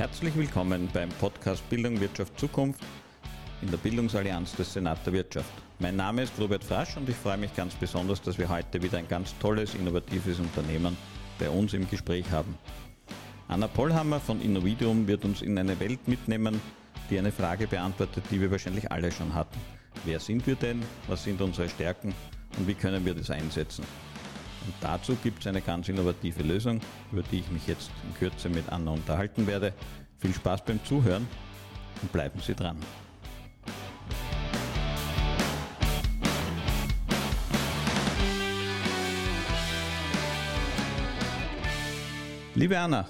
Herzlich willkommen beim Podcast Bildung, Wirtschaft, Zukunft in der Bildungsallianz des Senat der Wirtschaft. Mein Name ist Robert Frasch und ich freue mich ganz besonders, dass wir heute wieder ein ganz tolles, innovatives Unternehmen bei uns im Gespräch haben. Anna Pollhammer von Innovidium wird uns in eine Welt mitnehmen, die eine Frage beantwortet, die wir wahrscheinlich alle schon hatten. Wer sind wir denn? Was sind unsere Stärken? Und wie können wir das einsetzen? Und dazu gibt es eine ganz innovative Lösung, über die ich mich jetzt in Kürze mit Anna unterhalten werde. Viel Spaß beim Zuhören und bleiben Sie dran. Liebe Anna,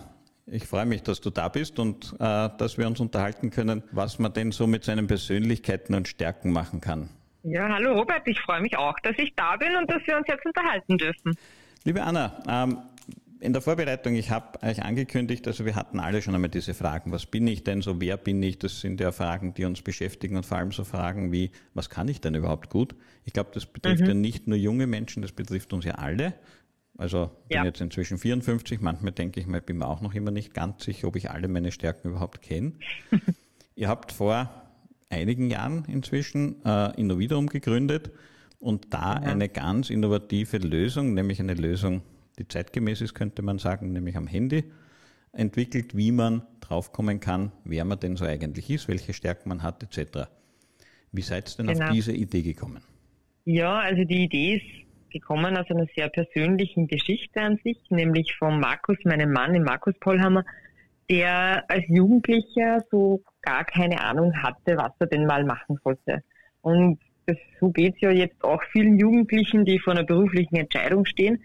ich freue mich, dass du da bist und äh, dass wir uns unterhalten können, was man denn so mit seinen Persönlichkeiten und Stärken machen kann. Ja, hallo Robert, ich freue mich auch, dass ich da bin und dass wir uns jetzt unterhalten dürfen. Liebe Anna, ähm, in der Vorbereitung, ich habe euch angekündigt, also wir hatten alle schon einmal diese Fragen, was bin ich denn so, wer bin ich? Das sind ja Fragen, die uns beschäftigen und vor allem so Fragen wie, was kann ich denn überhaupt gut? Ich glaube, das betrifft mhm. ja nicht nur junge Menschen, das betrifft uns ja alle. Also bin ja. jetzt inzwischen 54, manchmal denke ich mir, bin mir auch noch immer nicht ganz sicher, ob ich alle meine Stärken überhaupt kenne. Ihr habt vor einigen Jahren inzwischen äh, Innovidum gegründet und da ja. eine ganz innovative Lösung, nämlich eine Lösung, die zeitgemäß ist, könnte man sagen, nämlich am Handy, entwickelt, wie man draufkommen kann, wer man denn so eigentlich ist, welche Stärken man hat, etc. Wie seid ihr denn genau. auf diese Idee gekommen? Ja, also die Idee ist gekommen aus einer sehr persönlichen Geschichte an sich, nämlich von Markus, meinem Mann, dem Markus Pollhammer, der als Jugendlicher so gar keine Ahnung hatte, was er denn mal machen sollte. Und das, so geht's ja jetzt auch vielen Jugendlichen, die vor einer beruflichen Entscheidung stehen.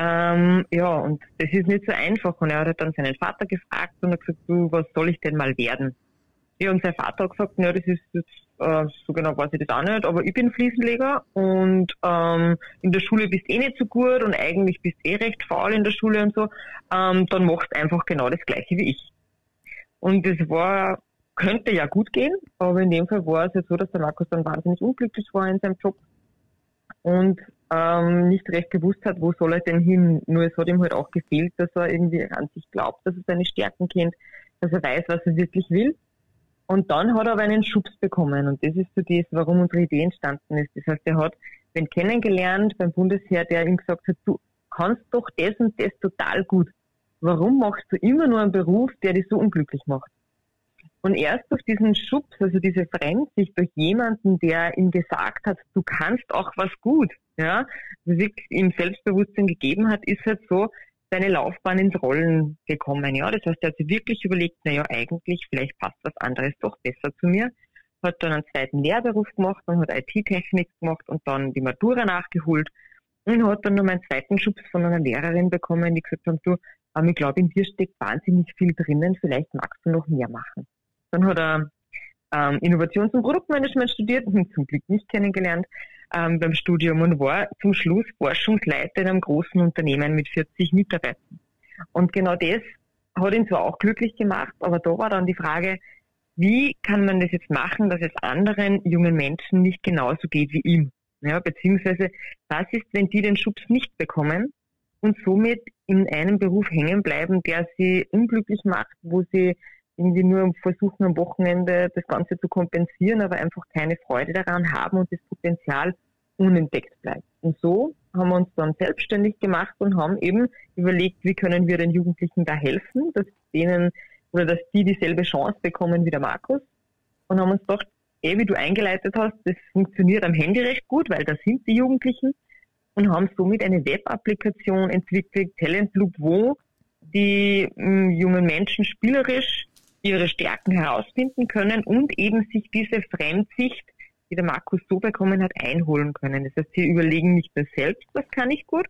Ähm, ja, und das ist nicht so einfach. Und er hat dann seinen Vater gefragt und hat gesagt, du, was soll ich denn mal werden? Ja, und sein Vater hat gesagt, ja, das ist jetzt, äh, so genau weiß ich das auch nicht, aber ich bin Fliesenleger und ähm, in der Schule bist eh nicht so gut und eigentlich bist eh recht faul in der Schule und so, ähm, dann machst einfach genau das gleiche wie ich. Und das war, könnte ja gut gehen, aber in dem Fall war es ja so, dass der Markus dann wahnsinnig unglücklich war in seinem Job und ähm, nicht recht gewusst hat, wo soll er denn hin. Nur es hat ihm halt auch gefehlt, dass er irgendwie an sich glaubt, dass er seine Stärken kennt, dass er weiß, was er wirklich will. Und dann hat er aber einen Schubs bekommen und das ist so das, warum unsere Idee entstanden ist. Das heißt, er hat den kennengelernt beim Bundesheer, der ihm gesagt hat, du kannst doch das und das total gut warum machst du immer nur einen Beruf, der dich so unglücklich macht? Und erst durch diesen Schubs, also diese Fremdsicht durch jemanden, der ihm gesagt hat, du kannst auch was gut, ja, wirklich ihm Selbstbewusstsein gegeben hat, ist halt so seine Laufbahn ins Rollen gekommen, ja. Das heißt, er hat sich wirklich überlegt, na ja, eigentlich, vielleicht passt was anderes doch besser zu mir. Hat dann einen zweiten Lehrberuf gemacht und hat IT-Technik gemacht und dann die Matura nachgeholt und hat dann noch einen zweiten Schubs von einer Lehrerin bekommen, die gesagt hat, du, aber ich glaube, in dir steckt wahnsinnig viel drinnen. Vielleicht magst du noch mehr machen. Dann hat er ähm, Innovations- und Produktmanagement studiert und zum Glück nicht kennengelernt ähm, beim Studium und war zum Schluss Forschungsleiter in einem großen Unternehmen mit 40 Mitarbeitern. Und genau das hat ihn zwar auch glücklich gemacht, aber da war dann die Frage, wie kann man das jetzt machen, dass es anderen jungen Menschen nicht genauso geht wie ihm? Ja, beziehungsweise, was ist, wenn die den Schubs nicht bekommen und somit in einem Beruf hängen bleiben, der sie unglücklich macht, wo sie irgendwie nur versuchen am Wochenende das Ganze zu kompensieren, aber einfach keine Freude daran haben und das Potenzial unentdeckt bleibt. Und so haben wir uns dann selbstständig gemacht und haben eben überlegt, wie können wir den Jugendlichen da helfen, dass denen oder dass die dieselbe Chance bekommen wie der Markus und haben uns gedacht, eh wie du eingeleitet hast, das funktioniert am Handy recht gut, weil da sind die Jugendlichen und haben somit eine Web-Applikation entwickelt, Talent Loop, wo die mh, hm, jungen Menschen spielerisch ihre Stärken herausfinden können und eben sich diese Fremdsicht, die der Markus so bekommen hat, einholen können. Das heißt, sie überlegen nicht nur selbst, was kann ich gut,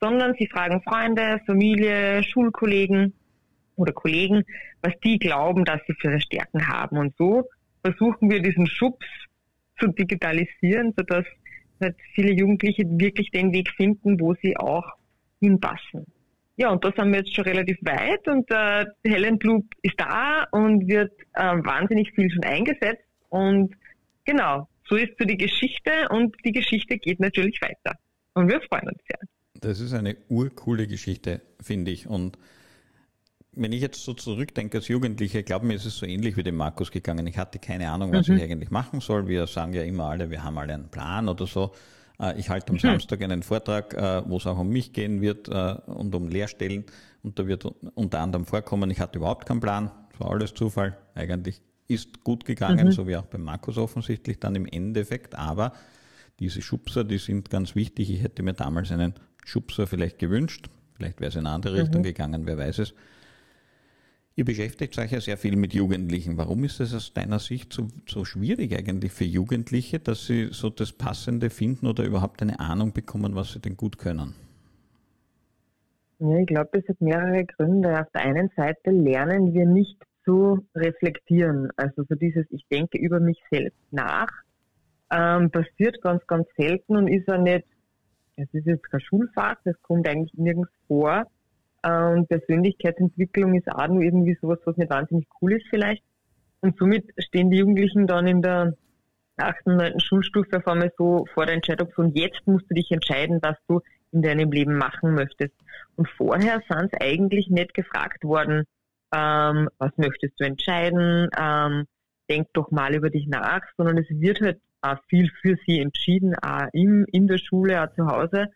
sondern sie fragen Freunde, Familie, Schulkollegen oder Kollegen, was die glauben, dass sie für ihre Stärken haben. Und so versuchen wir diesen Schubs zu digitalisieren, sodass dass viele Jugendliche wirklich den Weg finden, wo sie auch hinpassen. Ja, und da sind wir jetzt schon relativ weit und äh, Helen Loop ist da und wird äh, wahnsinnig viel schon eingesetzt und genau, so ist so die Geschichte und die Geschichte geht natürlich weiter und wir freuen uns sehr. Das ist eine urcoole Geschichte, finde ich und wenn ich jetzt so zurückdenke als Jugendliche, glaube mir, ist es so ähnlich wie dem Markus gegangen. Ich hatte keine Ahnung, was mhm. ich eigentlich machen soll. Wir sagen ja immer alle, wir haben alle einen Plan oder so. Äh, ich halte am. Samstag einen Vortrag, äh, wo es auch um mich gehen wird äh, und um Lehrstellen. Und da wird unter anderem vorkommen, ich hatte überhaupt keinen Plan. Es war alles Zufall. Eigentlich ist gut gegangen, mhm. so wie auch beim Markus offensichtlich dann im Endeffekt. Aber diese Schubser, die sind ganz wichtig. Ich hätte mir damals einen Schubser vielleicht gewünscht. Vielleicht wäre es in eine andere Richtung mhm. gegangen, wer weiß es. Ihr beschäftigt euch ja sehr viel mit Jugendlichen. Warum ist es aus deiner Sicht so, so schwierig eigentlich für Jugendliche, dass sie so das Passende finden oder überhaupt eine Ahnung bekommen, was sie denn gut können? Ja, ich glaube, es hat mehrere Gründe. Auf der einen Seite lernen wir nicht zu reflektieren. Also so dieses, ich denke über mich selbst nach, ähm, passiert ganz, ganz selten und ist ja nicht, es ist jetzt kein Schulfach, das kommt eigentlich nirgends vor. Und Persönlichkeitsentwicklung ist auch nur irgendwie sowas, was nicht wahnsinnig cool ist vielleicht. Und somit stehen die Jugendlichen dann in der achten, neunten Schulstufe auf einmal so vor der Entscheidung von jetzt musst du dich entscheiden, was du in deinem Leben machen möchtest. Und vorher sind es eigentlich nicht gefragt worden, ähm, was möchtest du entscheiden, ähm, denk doch mal über dich nach, sondern es wird halt auch viel für sie entschieden, auch in, in der Schule, auch zu Hause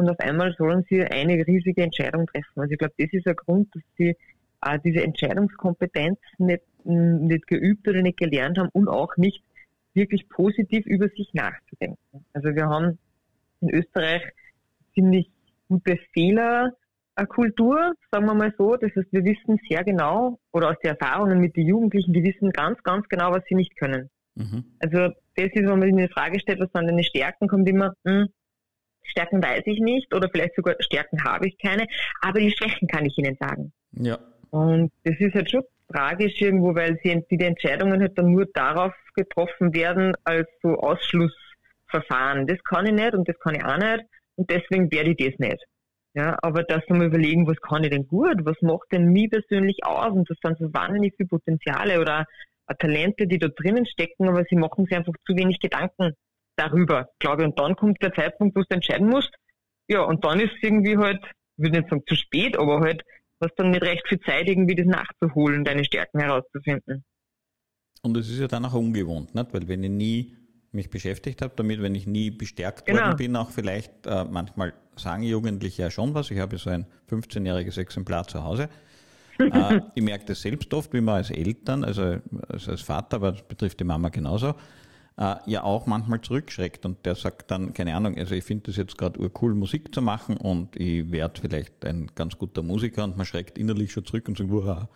und auf einmal sollen sie eine riesige Entscheidung treffen. Also ich glaube, das ist ein Grund, dass sie äh, diese Entscheidungskompetenz nicht, nicht geübt oder nicht gelernt haben und auch nicht wirklich positiv über sich nachzudenken. Also wir haben in Österreich ziemlich gute Fehlerkultur, sagen wir mal so. Das heißt, wir wissen sehr genau, oder aus den Erfahrungen mit den Jugendlichen, die wissen ganz, ganz genau, was sie nicht können. Mhm. Also das ist, wenn man sich eine Frage stellt, was sind deine Stärken, kommt immer, hm, Stärken weiß ich nicht oder vielleicht sogar Stärken habe ich keine, aber die Schwächen kann ich Ihnen sagen. Ja. Und das ist halt schon tragisch irgendwo, weil sie, die Entscheidungen halt dann nur darauf getroffen werden als so Ausschlussverfahren. Das kann ich nicht und das kann ich auch nicht und deswegen werde ich das nicht. Ja, aber dass wir mal überlegen, was kann ich denn gut, was macht denn mich persönlich aus und das sind so wahnsinnig viele Potenziale oder Talente, die da drinnen stecken, aber sie machen sich einfach zu wenig Gedanken darüber, glaube ich. Und dann kommt der Zeitpunkt, wo du entscheiden musst. Ja, und dann ist es irgendwie halt, ich würde nicht sagen zu spät, aber halt, hast dann nicht recht viel Zeit, irgendwie das nachzuholen, deine Stärken herauszufinden. Und es ist ja dann auch ungewohnt, nicht? weil wenn ich nie mich beschäftigt habe damit, wenn ich nie bestärkt genau. worden bin, auch vielleicht, äh, manchmal sagen Jugendliche ja schon was, ich habe so ein 15-jähriges Exemplar zu Hause. äh, ich merke das selbst oft, wie man als Eltern, also, also als Vater, aber das betrifft die Mama genauso, äh, ja auch manchmal zurückschreckt und der sagt dann, keine Ahnung, also ich finde das jetzt gerade urcool, Musik zu machen und ich werde vielleicht ein ganz guter Musiker und man schreckt innerlich schon zurück und sagt, wow,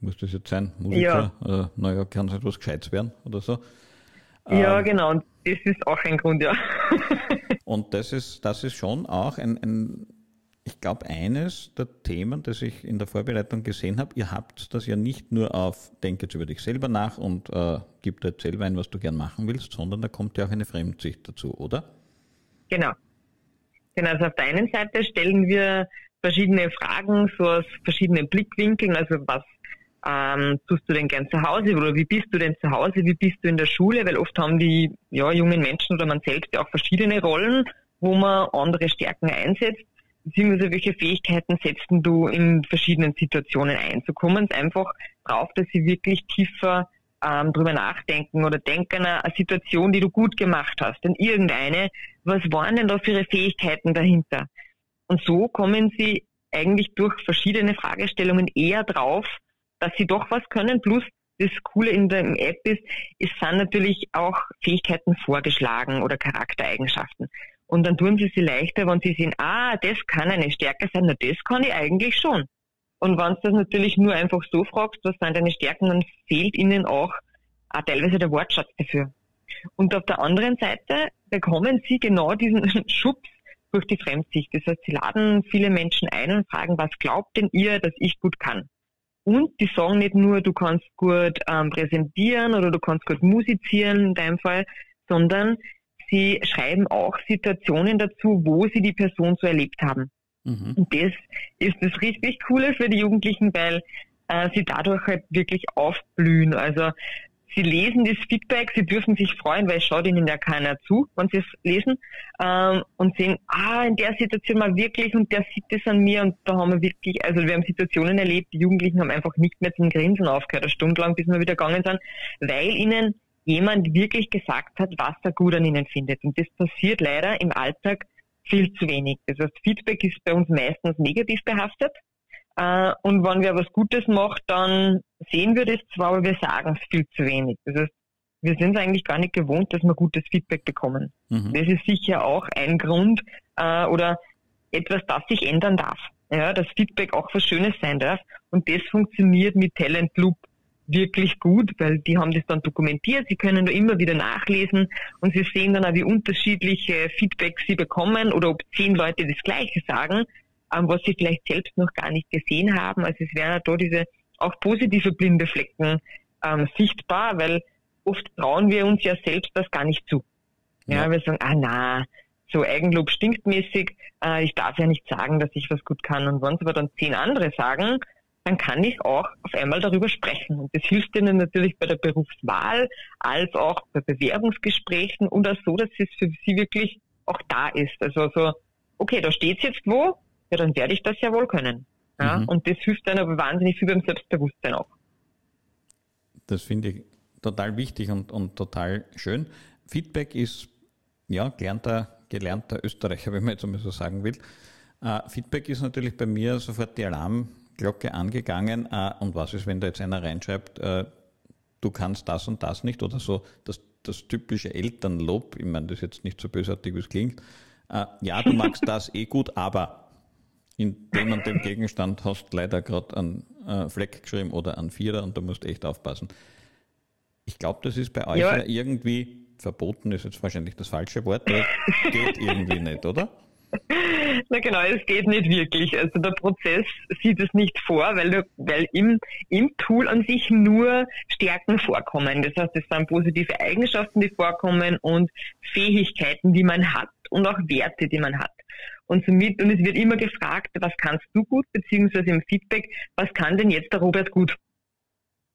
muss das jetzt sein, Musiker? Ja. Äh, naja, kann es etwas Gescheites werden oder so. Ja, ähm, genau, und das ist auch ein Grund, ja. und das ist, das ist schon auch ein, ein ich glaube, eines der Themen, das ich in der Vorbereitung gesehen habe, ihr habt das ja nicht nur auf Denk jetzt über dich selber nach und äh, gib dir jetzt selber ein, was du gern machen willst, sondern da kommt ja auch eine Fremdsicht dazu, oder? Genau. Genau, also auf der einen Seite stellen wir verschiedene Fragen so aus verschiedenen Blickwinkeln, also was ähm, tust du denn gern zu Hause oder wie bist du denn zu Hause, wie bist du in der Schule, weil oft haben die ja, jungen Menschen oder man selbst ja auch verschiedene Rollen, wo man andere Stärken einsetzt beziehungsweise welche Fähigkeiten setzen du in verschiedenen Situationen ein. So kommen es einfach drauf, dass sie wirklich tiefer ähm, drüber nachdenken oder denken an eine Situation, die du gut gemacht hast, an irgendeine. Was waren denn da für ihre Fähigkeiten dahinter? Und so kommen sie eigentlich durch verschiedene Fragestellungen eher drauf, dass sie doch was können. Plus das Coole in der App ist, es sind natürlich auch Fähigkeiten vorgeschlagen oder Charaktereigenschaften. Und dann tun sie sie leichter, wenn sie sehen, ah, das kann eine Stärke sein, na, das kann ich eigentlich schon. Und wenn du das natürlich nur einfach so fragst, was sind deine Stärken, dann fehlt ihnen auch, auch teilweise der Wortschatz dafür. Und auf der anderen Seite bekommen sie genau diesen Schubs durch die Fremdsicht. Das heißt, sie laden viele Menschen ein und fragen, was glaubt denn ihr, dass ich gut kann? Und die sagen nicht nur, du kannst gut ähm, präsentieren oder du kannst gut musizieren in deinem Fall, sondern Sie schreiben auch Situationen dazu, wo Sie die Person so erlebt haben. Mhm. Und das ist das richtig Coole für die Jugendlichen, weil äh, sie dadurch halt wirklich aufblühen. Also Sie lesen das Feedback, sie dürfen sich freuen, weil es schaut ihnen ja keiner zu, wenn sie es lesen ähm, und sehen, ah, in der Situation mal wirklich und der sieht das an mir und da haben wir wirklich, also wir haben Situationen erlebt, die Jugendlichen haben einfach nicht mehr zum Grinsen aufgehört, eine Stunde lang, bis wir wieder gegangen sind, weil ihnen jemand wirklich gesagt hat, was er gut an ihnen findet. Und das passiert leider im Alltag viel zu wenig. Das heißt, Feedback ist bei uns meistens negativ behaftet. Äh, und wenn wer was Gutes macht, dann sehen wir das zwar, aber wir sagen es viel zu wenig. Das heißt, wir sind es eigentlich gar nicht gewohnt, dass wir gutes Feedback bekommen. Mhm. Das ist sicher auch ein Grund äh, oder etwas, das sich ändern darf. Ja, dass Feedback auch was Schönes sein darf. Und das funktioniert mit Talent Loop wirklich gut, weil die haben das dann dokumentiert, sie können da immer wieder nachlesen und sie sehen dann auch, wie unterschiedliche Feedbacks sie bekommen oder ob zehn Leute das Gleiche sagen, ähm, was sie vielleicht selbst noch gar nicht gesehen haben. Also es werden da diese auch positive blinde Flecken ähm, sichtbar, weil oft trauen wir uns ja selbst das gar nicht zu. Ja, ja. wir sagen, ah na, so Eigenlob stinkt mäßig, äh, ich darf ja nicht sagen, dass ich was gut kann. Und wenn es aber dann zehn andere sagen, dann kann ich auch auf einmal darüber sprechen. Und das hilft ihnen natürlich bei der Berufswahl, als auch bei Bewerbungsgesprächen und auch so, dass es für sie wirklich auch da ist. Also so, okay, da steht's jetzt wo, ja, dann werde ich das ja wohl können. Ja? Mhm. Und das hilft dann aber wahnsinnig viel beim Selbstbewusstsein auch. Das finde ich total wichtig und, und total schön. Feedback ist, ja, gelernter, gelernter Österreicher, wenn man jetzt einmal so sagen will. Uh, Feedback ist natürlich bei mir sofort die Alarm, Glocke angegangen. Äh, und was ist, wenn da jetzt einer reinschreibt, äh, du kannst das und das nicht oder so das, das typische Elternlob, ich meine, das ist jetzt nicht so bösartig, wie es klingt. Äh, ja, du magst das eh gut, aber in dem und dem Gegenstand hast leider gerade einen äh, Fleck geschrieben oder einen Vierer und du musst echt aufpassen. Ich glaube, das ist bei euch ja. ja irgendwie verboten, ist jetzt wahrscheinlich das falsche Wort, aber geht irgendwie nicht, oder? Na genau, es geht nicht wirklich. Also der Prozess sieht es nicht vor, weil, weil im, im Tool an sich nur Stärken vorkommen. Das heißt, es sind positive Eigenschaften, die vorkommen und Fähigkeiten, die man hat und auch Werte, die man hat. Und somit, und es wird immer gefragt, was kannst du gut, beziehungsweise im Feedback, was kann denn jetzt der Robert gut?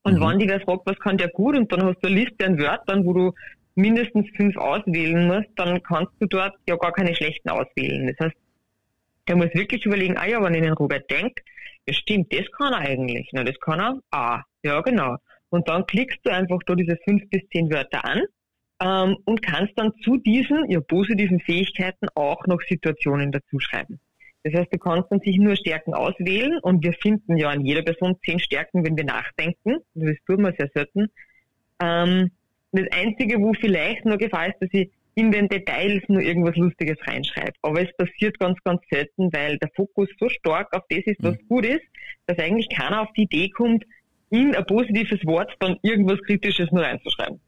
Und mhm. wenn die wer fragt, was kann der gut, und dann hast du eine Liste an Wörtern, wo du mindestens fünf auswählen musst, dann kannst du dort ja gar keine schlechten auswählen. Das heißt, der muss wirklich überlegen, ah ja, wenn ich den Robert denke, ja stimmt, das kann er eigentlich. Na, das kann er, ah, ja genau. Und dann klickst du einfach da diese fünf bis zehn Wörter an ähm, und kannst dann zu diesen ja, positiven Fähigkeiten auch noch Situationen dazu schreiben. Das heißt, du kannst dann sich nur Stärken auswählen und wir finden ja an jeder Person zehn Stärken, wenn wir nachdenken. Das tun wir sehr selten. Ähm, das Einzige, wo vielleicht nur Gefahr ist, dass ich in den Details nur irgendwas Lustiges reinschreibe. Aber es passiert ganz, ganz selten, weil der Fokus so stark auf das ist, was mhm. gut ist, dass eigentlich keiner auf die Idee kommt, in ein positives Wort dann irgendwas Kritisches nur reinzuschreiben.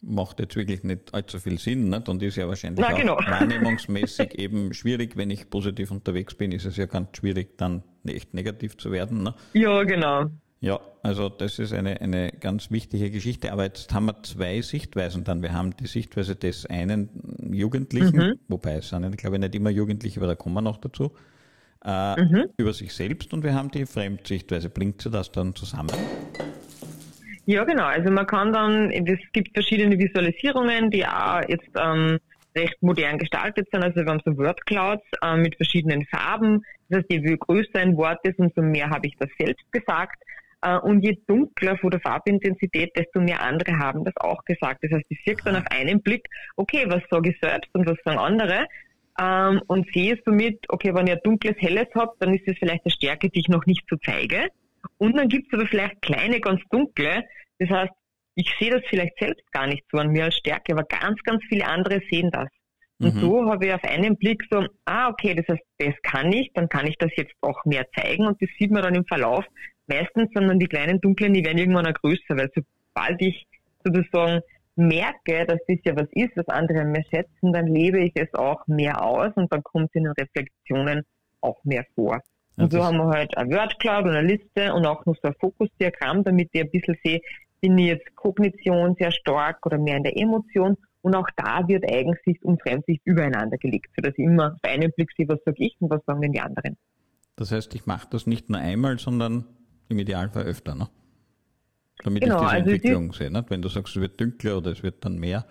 Macht jetzt wirklich nicht allzu viel Sinn, nicht? und ist ja wahrscheinlich Na, genau. auch wahrnehmungsmäßig eben schwierig. Wenn ich positiv unterwegs bin, ist es ja ganz schwierig, dann echt negativ zu werden. Ne? Ja, genau. Ja, also das ist eine, eine ganz wichtige Geschichte. Aber jetzt haben wir zwei Sichtweisen dann. Wir haben die Sichtweise des einen Jugendlichen, mhm. wobei es sind, glaube ich, nicht immer Jugendliche, aber da kommen wir noch dazu, äh, mhm. über sich selbst und wir haben die Fremdsichtweise. Bringt sie das dann zusammen? Ja, genau. Also man kann dann, es gibt verschiedene Visualisierungen, die auch jetzt ähm, recht modern gestaltet sind. Also wir haben so Wordclouds äh, mit verschiedenen Farben. Das heißt, je größer ein Wort ist, umso mehr habe ich das selbst gesagt. Äh, und je dunkler von der Farbintensität, desto mehr andere haben das auch gesagt. Das heißt, ich sehe dann auf einen Blick, okay, was sage ich selbst und was sagen andere? Ähm, und sehe somit, okay, wenn ihr dunkles, helles habt, dann ist das vielleicht eine Stärke, die ich noch nicht so zeige. Und dann gibt es aber vielleicht kleine, ganz dunkle. Das heißt, ich sehe das vielleicht selbst gar nicht so an mir als Stärke, aber ganz, ganz viele andere sehen das. Und mhm. so habe ich auf einen Blick so, ah, okay, das heißt, das kann ich, dann kann ich das jetzt auch mehr zeigen und das sieht man dann im Verlauf, meistens sind dann die kleinen dunklen, die werden irgendwann auch größer, weil sobald ich sozusagen merke, dass das ja was ist, was andere mehr schätzen, dann lebe ich es auch mehr aus und dann kommt es in den Reflexionen auch mehr vor. Und so haben wir halt ein Wordcloud und eine Liste und auch noch so ein Fokusdiagramm, damit ich ein bisschen sehe, bin ich jetzt Kognition sehr stark oder mehr in der Emotion. Und auch da wird Eigensicht und Fremdsicht übereinander gelegt, sodass ich immer auf einen Blick sehe, was sage ich und was sagen denn die anderen. Das heißt, ich mache das nicht nur einmal, sondern im Idealfall öfter, ne? Damit genau, ich diese also Entwicklung sehe. Nicht? Wenn du sagst, es wird dunkler oder es wird dann mehr,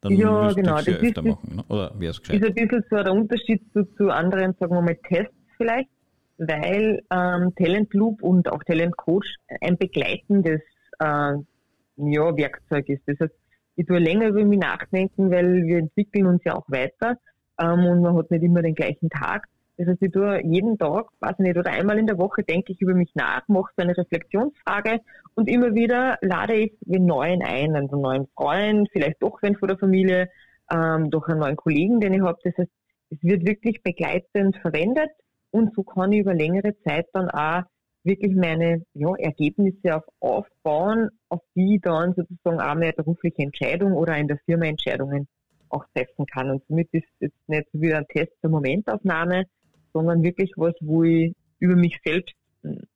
dann ja, müsst genau, das ja öfter machen. Ne? Oder wäre es gescheit? ist ein bisschen so der Unterschied zu, zu anderen, sagen wir mal, Tests vielleicht, weil ähm, Talent Loop und auch Talent Coach ein begleitendes äh, ja, Werkzeug ist. Das heißt, ich tue länger über mich nachdenken, weil wir entwickeln uns ja auch weiter ähm, und man hat nicht immer den gleichen Tag. Das heißt, ich tue jeden Tag, weiß nicht, oder einmal in der Woche denke ich über mich nach, mache so eine Reflexionsfrage und immer wieder lade ich den Neuen ein, einen neuen Freund, vielleicht doch wen von der Familie, ähm, durch einen neuen Kollegen, den ich habe. Das heißt, es wird wirklich begleitend verwendet und so kann ich über längere Zeit dann auch wirklich meine ja, Ergebnisse auf aufbauen, auf die dann sozusagen auch mehr berufliche Entscheidung oder in der Firma Entscheidungen auch treffen kann. Und somit ist es jetzt nicht so wie ein Test zur Momentaufnahme, sondern wirklich was, wo ich über mich selbst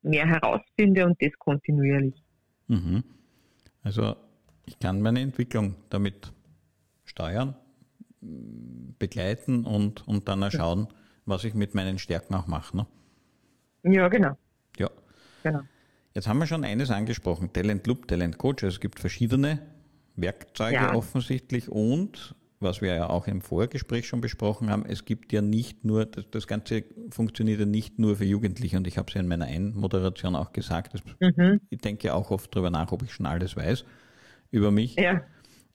mehr herausfinde und das kontinuierlich. Mhm. Also ich kann meine Entwicklung damit steuern, begleiten und, und dann schauen, was ich mit meinen Stärken auch mache. Ne? Ja, genau. Ja. Genau. Jetzt haben wir schon eines angesprochen, Talent Loop, Talent Coach. Also es gibt verschiedene Werkzeuge ja. offensichtlich und was wir ja auch im Vorgespräch schon besprochen haben, es gibt ja nicht nur, das, das Ganze funktioniert ja nicht nur für Jugendliche und ich habe es ja in meiner Einmoderation auch gesagt, das, mhm. ich denke auch oft darüber nach, ob ich schon alles weiß über mich. Ja.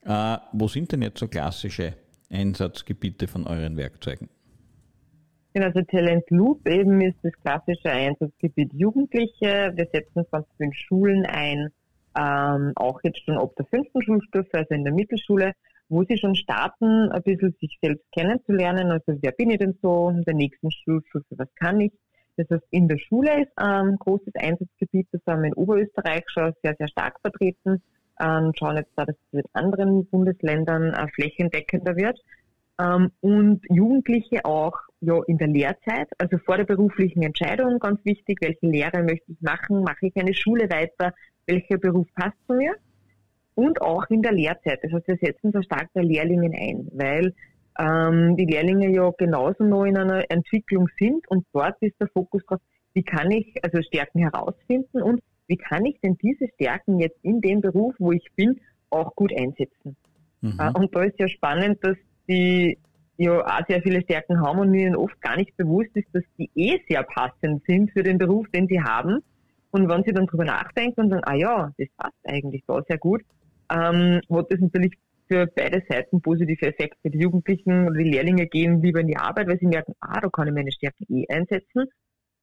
Äh, wo sind denn jetzt so klassische Einsatzgebiete von euren Werkzeugen? Genau, also Talent Loop eben ist das klassische Einsatzgebiet Jugendliche. Wir setzen es in Schulen ein, ähm, auch jetzt schon ab der fünften Schulstufe, also in der Mittelschule, wo sie schon starten, ein bisschen sich selbst kennenzulernen. Also wer bin ich denn so in der nächsten Schulstufe, was kann ich? Das heißt, in der Schule ist ein großes Einsatzgebiet, das haben wir in Oberösterreich schon sehr, sehr stark vertreten. Ähm, schauen jetzt da, dass es in anderen Bundesländern äh, flächendeckender wird. Ähm, und Jugendliche auch ja, in der Lehrzeit, also vor der beruflichen Entscheidung, ganz wichtig, welche Lehre möchte ich machen, mache ich eine Schule weiter, welcher Beruf passt zu mir? Und auch in der Lehrzeit. Das heißt, wir setzen so stark bei Lehrlingen ein, weil ähm, die Lehrlinge ja genauso noch in einer Entwicklung sind und dort ist der Fokus drauf, wie kann ich also Stärken herausfinden und wie kann ich denn diese Stärken jetzt in dem Beruf, wo ich bin, auch gut einsetzen. Mhm. Äh, und da ist ja spannend, dass die ja auch sehr viele Stärken haben und ihnen oft gar nicht bewusst ist, dass die eh sehr passend sind für den Beruf, den sie haben. Und wenn sie dann drüber nachdenken und sagen, ah ja, das passt eigentlich da sehr gut, ähm, hat das natürlich für beide Seiten positive Effekte. Die Jugendlichen oder die Lehrlinge gehen lieber in die Arbeit, weil sie merken, ah, da kann ich meine Stärken eh einsetzen.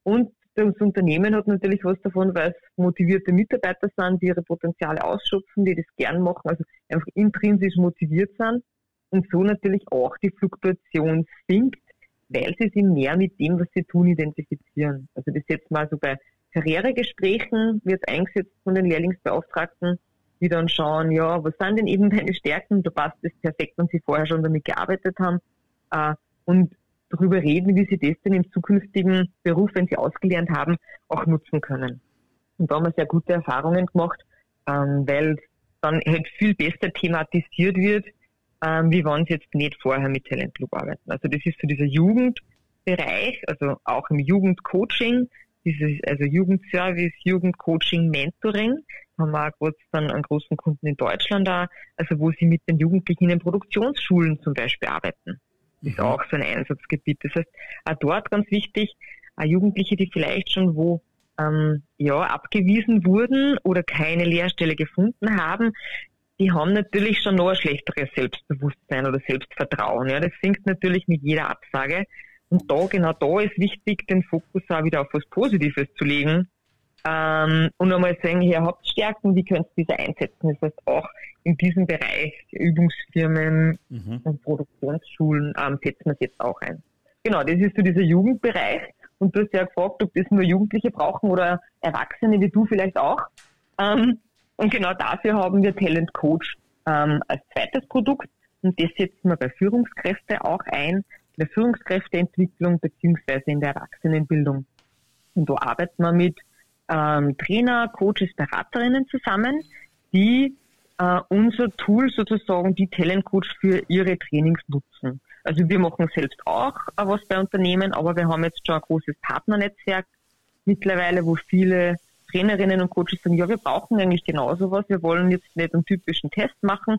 Und das Unternehmen hat natürlich was davon, weil es motivierte Mitarbeiter sind, die ihre Potenziale ausschöpfen, die das gern machen, also einfach intrinsisch motiviert sind und so natürlich auch die Fluktuation sinkt, weil sie sich mehr mit dem, was sie tun, identifizieren. Also das jetzt mal so bei Karrieregesprächen wird eingesetzt von den Lehrlingsbeauftragten, die dann schauen, ja, was sind denn eben deine Stärken? Da passt es perfekt, wenn sie vorher schon damit gearbeitet haben. Äh, und darüber reden, wie sie das denn im zukünftigen Beruf, wenn sie ausgelernt haben, auch nutzen können. Und da haben wir sehr gute Erfahrungen gemacht, ähm, weil dann halt viel besser thematisiert wird, ähm, wie wenn sie jetzt nicht vorher mit Talent Club arbeiten. Also das ist so dieser Jugendbereich, also auch im Jugendcoaching, dieses, also Jugendservice, Jugendcoaching, Mentoring, haben wir auch dann einen großen Kunden in Deutschland da, also wo sie mit den Jugendlichen in Produktionsschulen zum Beispiel arbeiten. Das ist mhm. auch so ein Einsatzgebiet. Das heißt, auch dort ganz wichtig, auch Jugendliche, die vielleicht schon wo ähm, ja, abgewiesen wurden oder keine Lehrstelle gefunden haben, die haben natürlich schon noch ein schlechteres Selbstbewusstsein oder Selbstvertrauen. Ja, das sinkt natürlich mit jeder Absage. Und da, genau da ist wichtig, den Fokus auch wieder auf was Positives zu legen. Ähm, und einmal sagen, hier habt Stärken, wie könnt ihr diese einsetzen? Das heißt, auch in diesem Bereich Übungsfirmen mhm. und Produktionsschulen ähm, setzen wir es jetzt auch ein. Genau, das ist so dieser Jugendbereich. Und du hast ja gefragt, ob das nur Jugendliche brauchen oder Erwachsene wie du vielleicht auch. Ähm, und genau dafür haben wir Talent Coach ähm, als zweites Produkt. Und das setzen wir bei Führungskräfte auch ein, in der Führungskräfteentwicklung beziehungsweise in der Erwachsenenbildung. Und da arbeiten wir mit ähm, Trainer, Coaches, Beraterinnen zusammen, die äh, unser Tool sozusagen, die Talent Coach für ihre Trainings nutzen. Also wir machen selbst auch äh, was bei Unternehmen, aber wir haben jetzt schon ein großes Partnernetzwerk mittlerweile, wo viele Trainerinnen und Coaches sagen, ja, wir brauchen eigentlich genau sowas. Wir wollen jetzt nicht einen typischen Test machen,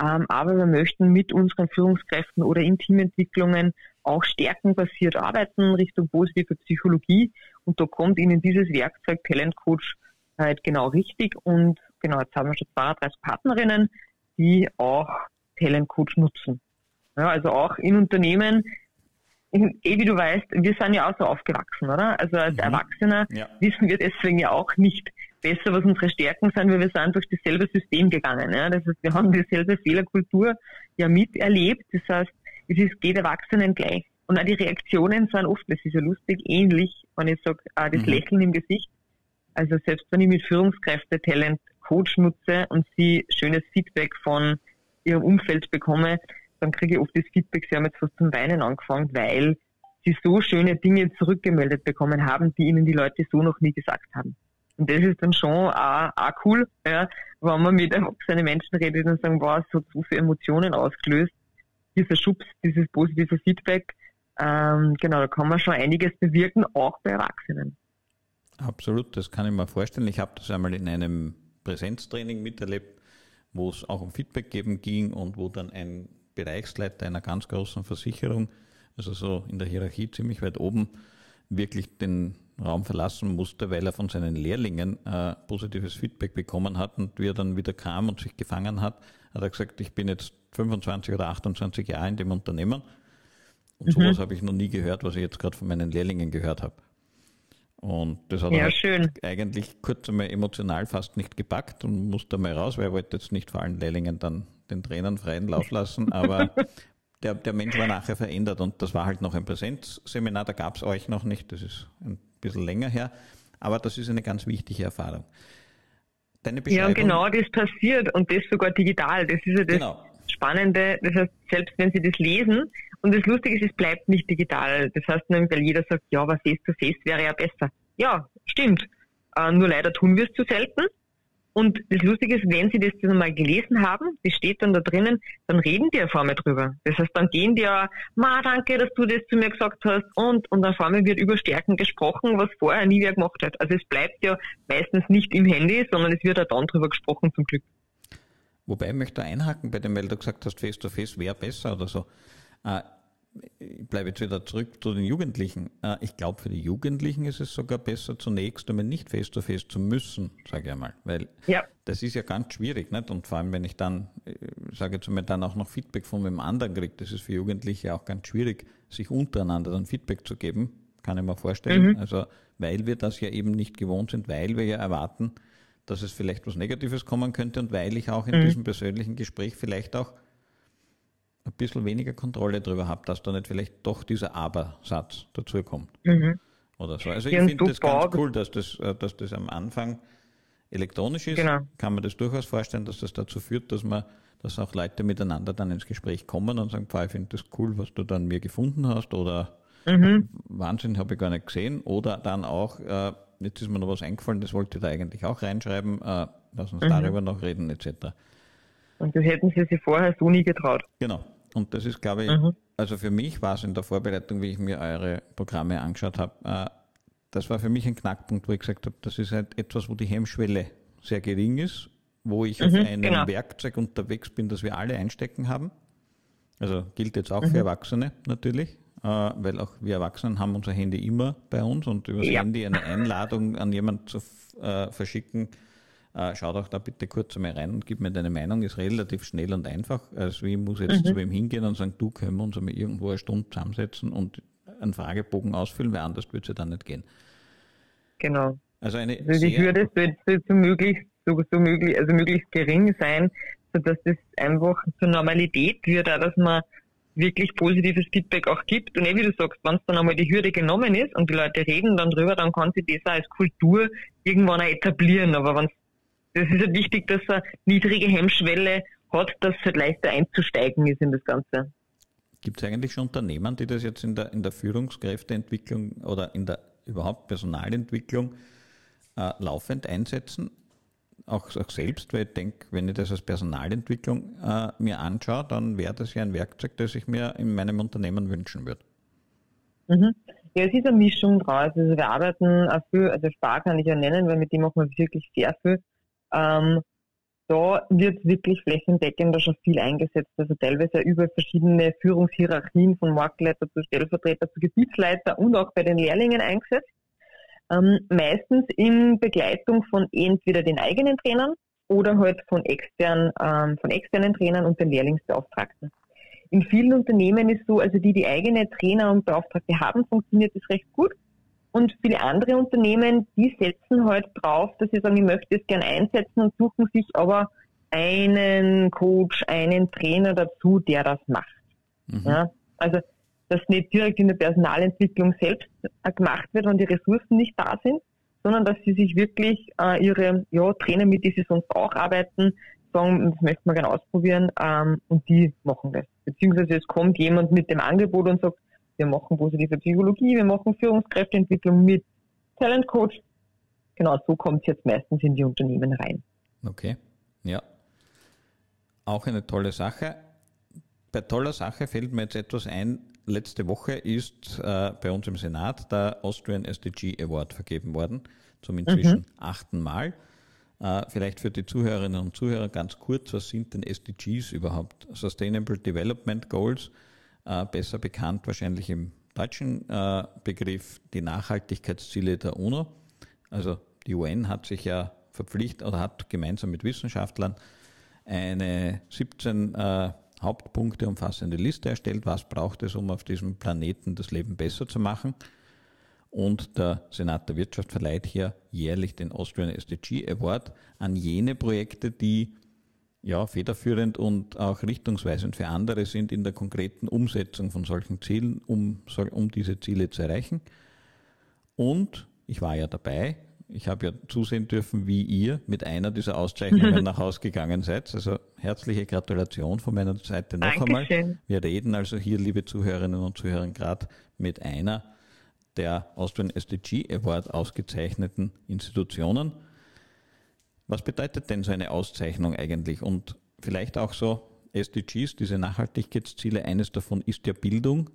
ähm, aber wir möchten mit unseren Führungskräften oder in Teamentwicklungen auch stärkenbasiert arbeiten Richtung positive Psychologie. Und da kommt Ihnen dieses Werkzeug Talent Coach halt genau richtig. Und genau, jetzt haben wir schon 32 Partnerinnen, die auch Talent Coach nutzen. Ja, also auch in Unternehmen, eh wie du weißt, wir sind ja auch so aufgewachsen, oder? Also als mhm. Erwachsener ja. wissen wir deswegen ja auch nicht besser, was unsere Stärken sind, weil wir sind durch dasselbe System gegangen. Ja? Das heißt, wir haben dieselbe Fehlerkultur ja miterlebt. Das heißt, es ist, geht Erwachsenen gleich. Und auch die Reaktionen sind oft, das ist ja lustig, ähnlich, wenn ich sage, ah, das mhm. Lächeln im Gesicht. Also selbst wenn ich mit Führungskräfte Talent Coach nutze und sie schönes Feedback von ihrem Umfeld bekomme, dann kriege ich oft das Feedback, sie haben jetzt fast zum Weinen angefangen, weil sie so schöne Dinge zurückgemeldet bekommen haben, die ihnen die Leute so noch nie gesagt haben. Und das ist dann schon auch, auch cool, ja, wenn man mit erwachsenen Menschen redet und sagen, wow, es hat so viele Emotionen ausgelöst, dieser Schubs, dieses positive Feedback, ähm, genau, da kann man schon einiges bewirken, auch bei Erwachsenen. Absolut, das kann ich mir vorstellen. Ich habe das einmal in einem Präsenztraining miterlebt, wo es auch um Feedback geben ging und wo dann ein Bereichsleiter einer ganz großen Versicherung, also so in der Hierarchie ziemlich weit oben, wirklich den Raum verlassen musste, weil er von seinen Lehrlingen äh, positives Feedback bekommen hat und wie er dann wieder kam und sich gefangen hat, hat er gesagt, ich bin jetzt 25 oder 28 Jahre in dem Unternehmen und mhm. sowas habe ich noch nie gehört, was ich jetzt gerade von meinen Lehrlingen gehört habe. Und das hat ja, er eigentlich kurz einmal emotional fast nicht gepackt und musste mal raus, weil er wollte jetzt nicht vor allen Lehrlingen dann den Trainern freien Lauf lassen, aber der, der Mensch war nachher verändert und das war halt noch ein Präsenzseminar, da gab es euch noch nicht, das ist ein bisschen länger her, aber das ist eine ganz wichtige Erfahrung. Deine ja, genau das passiert und das sogar digital, das ist ja das genau. Spannende, das heißt, selbst wenn Sie das lesen, und das Lustige ist, es bleibt nicht digital. Das heißt nämlich, weil jeder sagt, ja, aber face to face wäre ja besser. Ja, stimmt. Äh, nur leider tun wir es zu selten. Und das Lustige ist, wenn Sie das dann mal gelesen haben, das steht dann da drinnen, dann reden die auf einmal drüber. Das heißt, dann gehen die ja, ma, danke, dass du das zu mir gesagt hast und, und auf einmal wird über Stärken gesprochen, was vorher nie wer gemacht hat. Also es bleibt ja meistens nicht im Handy, sondern es wird auch dann drüber gesprochen, zum Glück. Wobei ich möchte einhaken bei dem, weil du gesagt hast, face to face wäre besser oder so. Äh, ich bleibe jetzt wieder zurück zu den Jugendlichen. Äh, ich glaube, für die Jugendlichen ist es sogar besser, zunächst einmal nicht face-to-face -face zu müssen, sage ich einmal. Weil ja. das ist ja ganz schwierig. Nicht? Und vor allem, wenn ich dann, äh, sage jetzt einmal, dann auch noch Feedback von einem anderen kriege, das ist für Jugendliche auch ganz schwierig, sich untereinander dann Feedback zu geben, kann ich mir vorstellen. Mhm. Also, weil wir das ja eben nicht gewohnt sind, weil wir ja erwarten, dass es vielleicht was Negatives kommen könnte und weil ich auch in mhm. diesem persönlichen Gespräch vielleicht auch ein bisschen weniger Kontrolle darüber habe, dass da nicht vielleicht doch dieser Aber-Satz dazu kommt. Mhm. Oder so. Also ich finde das ganz cool, dass das, äh, dass das am Anfang elektronisch ist. Genau. Kann man das durchaus vorstellen, dass das dazu führt, dass man, dass auch Leute miteinander dann ins Gespräch kommen und sagen, ich finde das cool, was du dann mir gefunden hast oder mhm. Wahnsinn, habe ich gar nicht gesehen. Oder dann auch, äh, jetzt ist mir noch was eingefallen, das wollte ich da eigentlich auch reinschreiben, äh, lass uns mhm. darüber noch reden, etc. Und das hätten sie sich vorher so nie getraut. Genau. Und das ist, glaube ich, mhm. also für mich war es in der Vorbereitung, wie ich mir eure Programme angeschaut habe, äh, das war für mich ein Knackpunkt, wo ich gesagt habe, das ist halt etwas, wo die Hemmschwelle sehr gering ist, wo ich mhm, auf einem genau. Werkzeug unterwegs bin, das wir alle einstecken haben. Also gilt jetzt auch mhm. für Erwachsene natürlich, äh, weil auch wir Erwachsenen haben unser Handy immer bei uns und über das ja. Handy eine Einladung an jemanden zu äh, verschicken, äh, schau doch da bitte kurz einmal rein und gib mir deine Meinung, ist relativ schnell und einfach. Also ich muss jetzt mhm. zu wem hingehen und sagen, du können wir uns einmal irgendwo eine Stunde zusammensetzen und einen Fragebogen ausfüllen, weil anders würde es ja dann nicht gehen. Genau. Also eine also die Hürde sollte so möglichst, so, so möglich, also möglichst gering sein, sodass das einfach zur Normalität wird, auch dass man wirklich positives Feedback auch gibt. Und eh, wie du sagst, wenn es dann einmal die Hürde genommen ist und die Leute reden dann drüber, dann kann sich das auch als Kultur irgendwann auch etablieren. Aber wenn es das ist halt wichtig, dass er niedrige Hemmschwelle hat, dass es halt leichter einzusteigen ist in das Ganze. Gibt es eigentlich schon Unternehmen, die das jetzt in der, in der Führungskräfteentwicklung oder in der überhaupt Personalentwicklung äh, laufend einsetzen? Auch, auch, selbst, weil ich denke, wenn ich das als Personalentwicklung äh, mir anschaue, dann wäre das ja ein Werkzeug, das ich mir in meinem Unternehmen wünschen würde. Mhm. Ja, es ist eine Mischung draus. Also wir arbeiten auch viel, also Spar kann ich ja nennen, weil mit dem machen wir wirklich sehr viel. Ähm, da wird wirklich flächendeckender schon viel eingesetzt. Also teilweise über verschiedene Führungshierarchien von Marktleiter zu Stellvertreter zu Gebietsleiter und auch bei den Lehrlingen eingesetzt. Ähm, meistens in Begleitung von entweder den eigenen Trainern oder halt von externen, ähm, von externen Trainern und den Lehrlingsbeauftragten. In vielen Unternehmen ist so, also die, die eigene Trainer und Beauftragte haben, funktioniert das recht gut. Und viele andere Unternehmen, die setzen halt drauf, dass sie sagen, ich möchte es gern einsetzen und suchen sich aber einen Coach, einen Trainer dazu, der das macht. Mhm. Ja, also, dass nicht direkt in der Personalentwicklung selbst gemacht wird, wenn die Ressourcen nicht da sind, sondern dass sie sich wirklich äh, ihre ja, Trainer, mit denen sie sonst auch arbeiten, sagen, das möchten wir gerne ausprobieren ähm, und die machen das. Beziehungsweise es kommt jemand mit dem Angebot und sagt, wir machen positive Psychologie, wir machen Führungskräfteentwicklung mit Talent Coach. Genau, so kommt es jetzt meistens in die Unternehmen rein. Okay, ja. Auch eine tolle Sache. Bei toller Sache fällt mir jetzt etwas ein. Letzte Woche ist äh, bei uns im Senat der Austrian SDG Award vergeben worden, zum inzwischen mhm. achten Mal. Äh, vielleicht für die Zuhörerinnen und Zuhörer ganz kurz, was sind denn SDGs überhaupt? Sustainable Development Goals, äh, besser bekannt wahrscheinlich im deutschen äh, Begriff die Nachhaltigkeitsziele der UNO. Also die UN hat sich ja verpflichtet oder hat gemeinsam mit Wissenschaftlern eine 17 Hauptpunkte umfassende Liste erstellt. Was braucht es, um auf diesem Planeten das Leben besser zu machen? Und der Senat der Wirtschaft verleiht hier jährlich den Austrian SDG Award an jene Projekte, die ja, federführend und auch richtungsweisend für andere sind in der konkreten Umsetzung von solchen Zielen, um, um diese Ziele zu erreichen. Und ich war ja dabei, ich habe ja zusehen dürfen, wie ihr mit einer dieser Auszeichnungen nach Hause gegangen seid. Also herzliche Gratulation von meiner Seite noch Dankeschön. einmal. Wir reden also hier, liebe Zuhörerinnen und Zuhörer, gerade mit einer der Austrian SDG Award ausgezeichneten Institutionen. Was bedeutet denn so eine Auszeichnung eigentlich? Und vielleicht auch so SDGs, diese Nachhaltigkeitsziele, eines davon ist ja Bildung.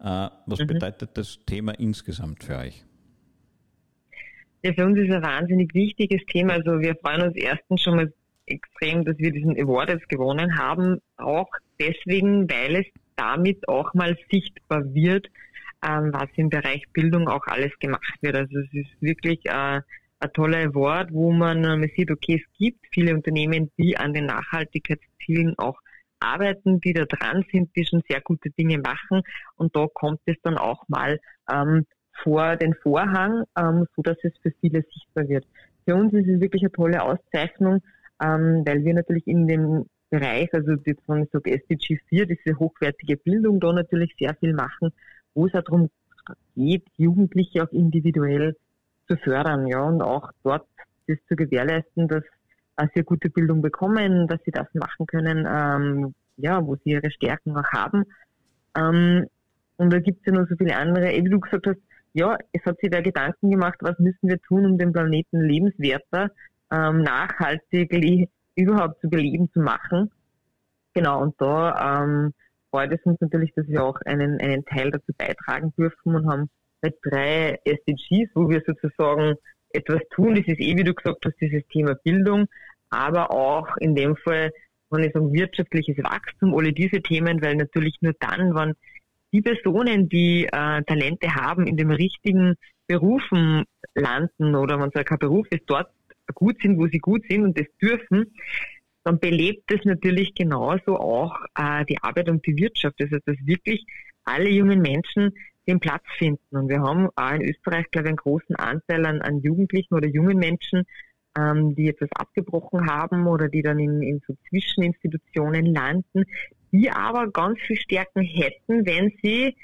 Äh, was mhm. bedeutet das Thema insgesamt für euch? Ja, für uns ist ein wahnsinnig wichtiges Thema. Also wir freuen uns erstens schon mal extrem, dass wir diesen Award jetzt gewonnen haben. Auch deswegen, weil es damit auch mal sichtbar wird, ähm, was im Bereich Bildung auch alles gemacht wird. Also es ist wirklich äh, ein toller Wort, wo man, äh, man sieht, okay, es gibt viele Unternehmen, die an den Nachhaltigkeitszielen auch arbeiten, die da dran sind, die schon sehr gute Dinge machen. Und da kommt es dann auch mal ähm, vor den Vorhang, ähm, so dass es für viele sichtbar wird. Für uns ist es wirklich eine tolle Auszeichnung, ähm, weil wir natürlich in dem Bereich, also jetzt, wenn ich sage SDG 4, diese hochwertige Bildung, da natürlich sehr viel machen wo es auch darum geht, Jugendliche auch individuell zu fördern, ja, und auch dort das zu gewährleisten, dass sie eine gute Bildung bekommen, dass sie das machen können, ähm, ja, wo sie ihre Stärken auch haben. Ähm, und da gibt es ja noch so viele andere, wie du gesagt hast, ja, es hat sich da Gedanken gemacht, was müssen wir tun, um den Planeten lebenswerter, ähm, nachhaltig überhaupt zu beleben zu machen. Genau, und da ähm, freut es uns natürlich, dass wir auch einen, einen Teil dazu beitragen dürfen und haben drei SDGs, wo wir sozusagen etwas tun. Das ist eh, wie du gesagt hast, dieses Thema Bildung, aber auch in dem Fall, wenn ich sage, wirtschaftliches Wachstum, alle diese Themen, weil natürlich nur dann, wenn die Personen, die äh, Talente haben, in den richtigen Berufen landen oder wenn es kein Beruf ist, dort gut sind, wo sie gut sind und das dürfen, dann belebt es natürlich genauso auch äh, die Arbeit und die Wirtschaft. Also dass wirklich alle jungen Menschen den Platz finden. Und wir haben auch in Österreich, glaube ich, einen großen Anteil an, an Jugendlichen oder jungen Menschen, ähm, die etwas abgebrochen haben oder die dann in, in so Zwischeninstitutionen landen, die aber ganz viel Stärken hätten, wenn sie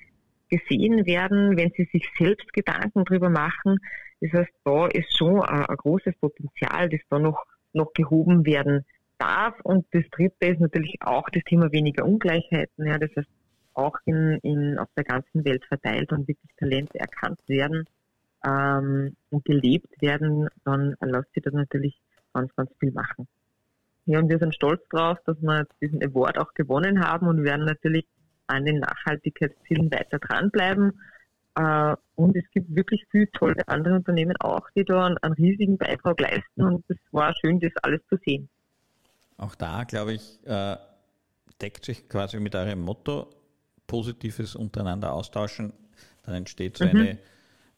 gesehen werden, wenn sie sich selbst Gedanken drüber machen. Das heißt, da ist schon ein, ein großes Potenzial, das da noch, noch gehoben werden darf. Und das dritte ist natürlich auch das Thema weniger Ungleichheiten. Ja, das heißt, auch in, in, auf der ganzen Welt verteilt und wirklich Talente erkannt werden ähm, und gelebt werden, dann lässt sich das natürlich ganz, ganz viel machen. Ja, und wir sind stolz drauf, dass wir diesen Award auch gewonnen haben und werden natürlich an den Nachhaltigkeitszielen weiter dranbleiben. Äh, und es gibt wirklich viele tolle andere Unternehmen auch, die da einen, riesigen Beitrag leisten. Und es war schön, das alles zu sehen. Auch da, glaube ich, äh, deckt sich quasi mit eurem Motto, Positives untereinander austauschen. Dann entsteht so mhm. eine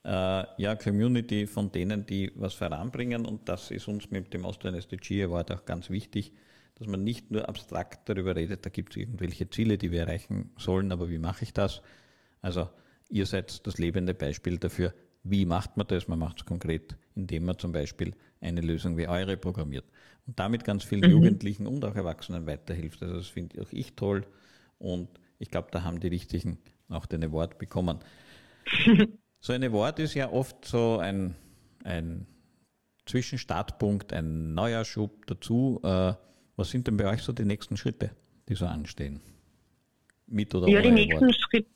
äh, ja, Community von denen, die was voranbringen. Und das ist uns mit dem Austrian SDG Award auch ganz wichtig, dass man nicht nur abstrakt darüber redet, da gibt es irgendwelche Ziele, die wir erreichen sollen, aber wie mache ich das? Also ihr seid das lebende Beispiel dafür, wie macht man das? Man macht es konkret, indem man zum Beispiel eine Lösung wie eure programmiert und damit ganz vielen mhm. Jugendlichen und auch Erwachsenen weiterhilft. Also das finde auch ich toll und ich glaube, da haben die Richtigen auch den Award bekommen. so ein Award ist ja oft so ein, ein Zwischenstartpunkt, ein neuer Schub dazu. Äh, was sind denn bei euch so die nächsten Schritte, die so anstehen? Mit oder ja, die nächsten Schritte.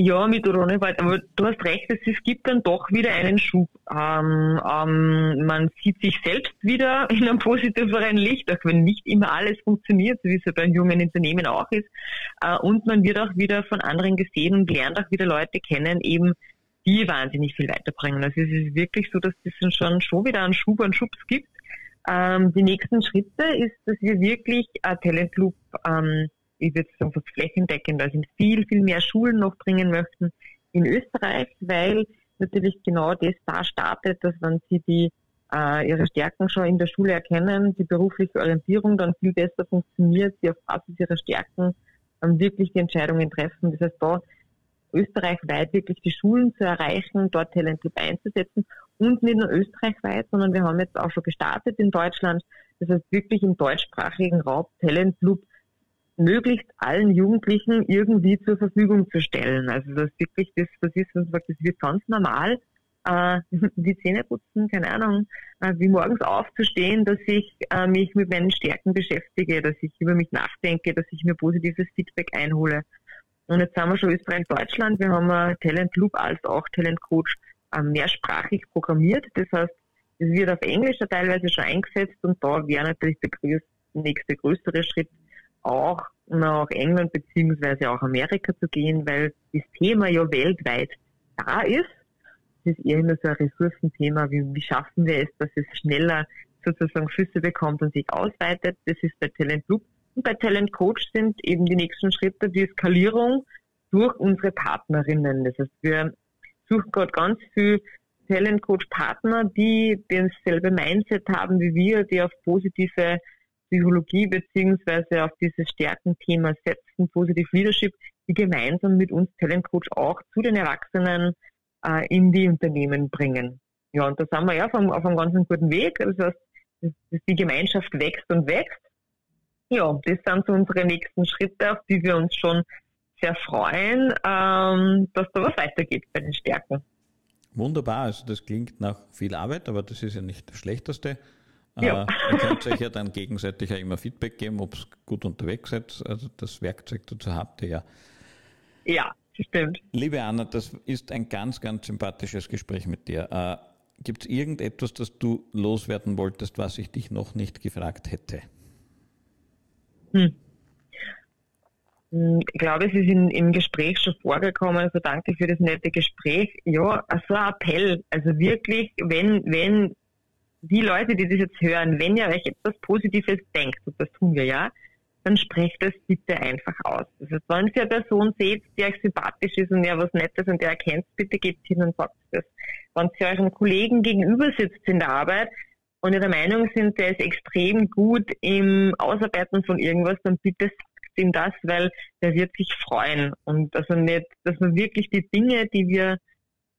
Ja, mit Gewalt. Aber du hast recht, es, gibt dann doch wieder einen Schub. Ähm, ähm, man sieht sich selbst wieder in einem positiveren Licht, auch wenn nicht immer alles funktioniert, wie es ja bei jungen Unternehmen auch ist. Äh, und man wird auch wieder von anderen gesehen und lernt auch wieder Leute kennen, eben die wahnsinnig viel weiterbringen. Also es ist wirklich so, dass es schon, schon wieder einen Schub und Schubs gibt. Ähm, die nächsten Schritte ist, dass wir wirklich äh, Talent Loop ähm, ich würde sagen, fast flächendeckend, also in viel, viel mehr Schulen noch bringen möchten in Österreich, weil natürlich genau das da startet, dass wenn sie die äh, ihre Stärken schon in der Schule erkennen, die berufliche Orientierung dann viel besser funktioniert, sie auf Basis ihrer Stärken ähm, wirklich die Entscheidungen treffen. Das heißt, da österreichweit wirklich die Schulen zu erreichen, dort Talent Club einzusetzen und nicht nur österreichweit, sondern wir haben jetzt auch schon gestartet in Deutschland. Das heißt, wirklich im deutschsprachigen Raum Talent Club möglichst allen Jugendlichen irgendwie zur Verfügung zu stellen. Also das wirklich das, was ist, was sagt, das wird ganz normal. Äh, die Zähne putzen, keine Ahnung, äh, wie morgens aufzustehen, dass ich äh, mich mit meinen Stärken beschäftige, dass ich über mich nachdenke, dass ich mir positives Feedback einhole. Und jetzt haben wir schon Österreich, Deutschland, wir haben ein Talent Loop als auch Talent Coach äh, mehrsprachig programmiert. Das heißt, es wird auf Englisch teilweise schon eingesetzt und da wäre natürlich der nächste größere Schritt, auch nach England beziehungsweise auch Amerika zu gehen, weil das Thema ja weltweit da ist. Es ist eher immer so ein Ressourcenthema, wie, wie schaffen wir es, dass es schneller sozusagen Füße bekommt und sich ausweitet. Das ist bei Talent Loop. Und bei Talent Coach sind eben die nächsten Schritte die Skalierung durch unsere Partnerinnen. Das heißt, wir suchen gerade ganz viel Talent Coach Partner, die dasselbe Mindset haben wie wir, die auf positive Psychologie beziehungsweise auf dieses Stärkenthema setzen, Positive Leadership, die gemeinsam mit uns Talent Coach auch zu den Erwachsenen äh, in die Unternehmen bringen. Ja, und da sind wir ja auf einem, auf einem ganz guten Weg. Das heißt, dass, die Gemeinschaft wächst und wächst. Ja, das sind so unsere nächsten Schritte, auf die wir uns schon sehr freuen, ähm, dass da was weitergeht bei den Stärken. Wunderbar, also das klingt nach viel Arbeit, aber das ist ja nicht das Schlechteste. Ja. Äh, ihr könnt euch ja dann gegenseitig ja immer Feedback geben, ob es gut unterwegs seid. Also das Werkzeug dazu habt ihr ja. Ja, stimmt. Liebe Anna, das ist ein ganz, ganz sympathisches Gespräch mit dir. Äh, Gibt es irgendetwas, das du loswerden wolltest, was ich dich noch nicht gefragt hätte? Hm. hm ich glaube, es ist in, im Gespräch schon vorgekommen, also danke für das nette Gespräch. Ja, so ein Appell, also wirklich, wenn, wenn die Leute, die das jetzt hören, wenn ihr euch etwas Positives denkt, und das tun wir ja, dann sprecht es bitte einfach aus. Das heißt, wenn ihr eine Person seht, die euch sympathisch ist und ihr was Nettes und ihr erkennt, bitte gebt hin und sagt das. Wenn ihr eurem Kollegen gegenüber sitzt in der Arbeit und ihr der Meinung sind, der ist extrem gut im Ausarbeiten von irgendwas, dann bitte sagt ihm das, weil der wird sich freuen. Und also nicht, dass man wirklich die Dinge, die wir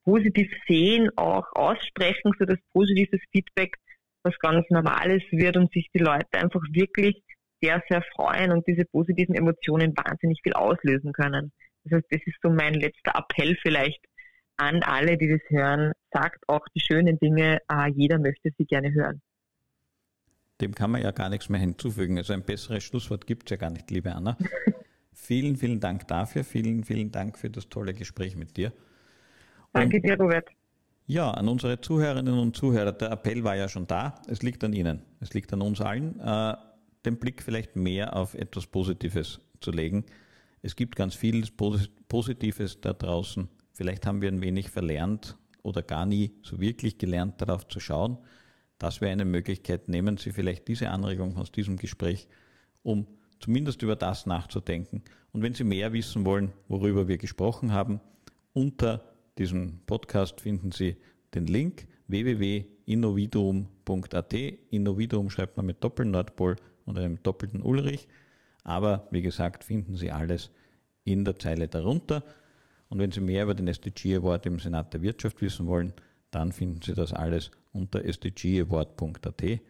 positiv sehen, auch aussprechen, so dass positives Feedback was ganz Normales wird und sich die Leute einfach wirklich sehr, sehr freuen und diese positiven Emotionen wahnsinnig viel auslösen können. Das heißt, das ist so mein letzter Appell vielleicht an alle, die das hören. Sagt auch die schönen Dinge, äh, jeder möchte sie gerne hören. Dem kann man ja gar nichts mehr hinzufügen. Also ein besseres Schlusswort gibt es ja gar nicht, liebe Anna. vielen, vielen Dank dafür. Vielen, vielen Dank für das tolle Gespräch mit dir. Danke dir, Robert. Ja, an unsere Zuhörerinnen und Zuhörer, der Appell war ja schon da. Es liegt an Ihnen. Es liegt an uns allen, äh, den Blick vielleicht mehr auf etwas Positives zu legen. Es gibt ganz viel Positives da draußen. Vielleicht haben wir ein wenig verlernt oder gar nie so wirklich gelernt, darauf zu schauen. Das wäre eine Möglichkeit. Nehmen Sie vielleicht diese Anregung aus diesem Gespräch, um zumindest über das nachzudenken. Und wenn Sie mehr wissen wollen, worüber wir gesprochen haben, unter diesem Podcast finden Sie den Link www.innovidum.at. Innovidum schreibt man mit Doppel-Nordpol und einem doppelten Ulrich. Aber wie gesagt, finden Sie alles in der Zeile darunter. Und wenn Sie mehr über den SDG Award im Senat der Wirtschaft wissen wollen, dann finden Sie das alles unter sdgaward.at.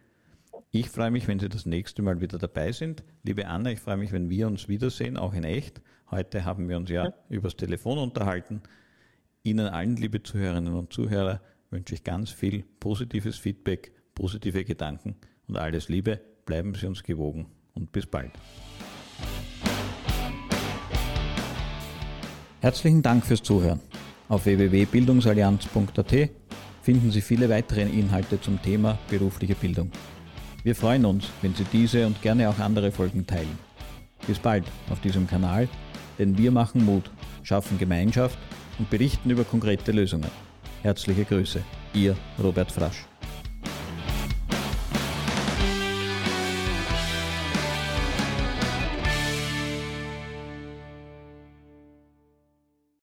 Ich freue mich, wenn Sie das nächste Mal wieder dabei sind. Liebe Anna, ich freue mich, wenn wir uns wiedersehen, auch in echt. Heute haben wir uns ja, ja. übers Telefon unterhalten. Ihnen allen, liebe Zuhörerinnen und Zuhörer, wünsche ich ganz viel positives Feedback, positive Gedanken und alles Liebe. Bleiben Sie uns gewogen und bis bald. Herzlichen Dank fürs Zuhören. Auf www.bildungsallianz.at finden Sie viele weitere Inhalte zum Thema berufliche Bildung. Wir freuen uns, wenn Sie diese und gerne auch andere Folgen teilen. Bis bald auf diesem Kanal, denn wir machen Mut, schaffen Gemeinschaft und berichten über konkrete Lösungen. Herzliche Grüße, Ihr Robert Frasch.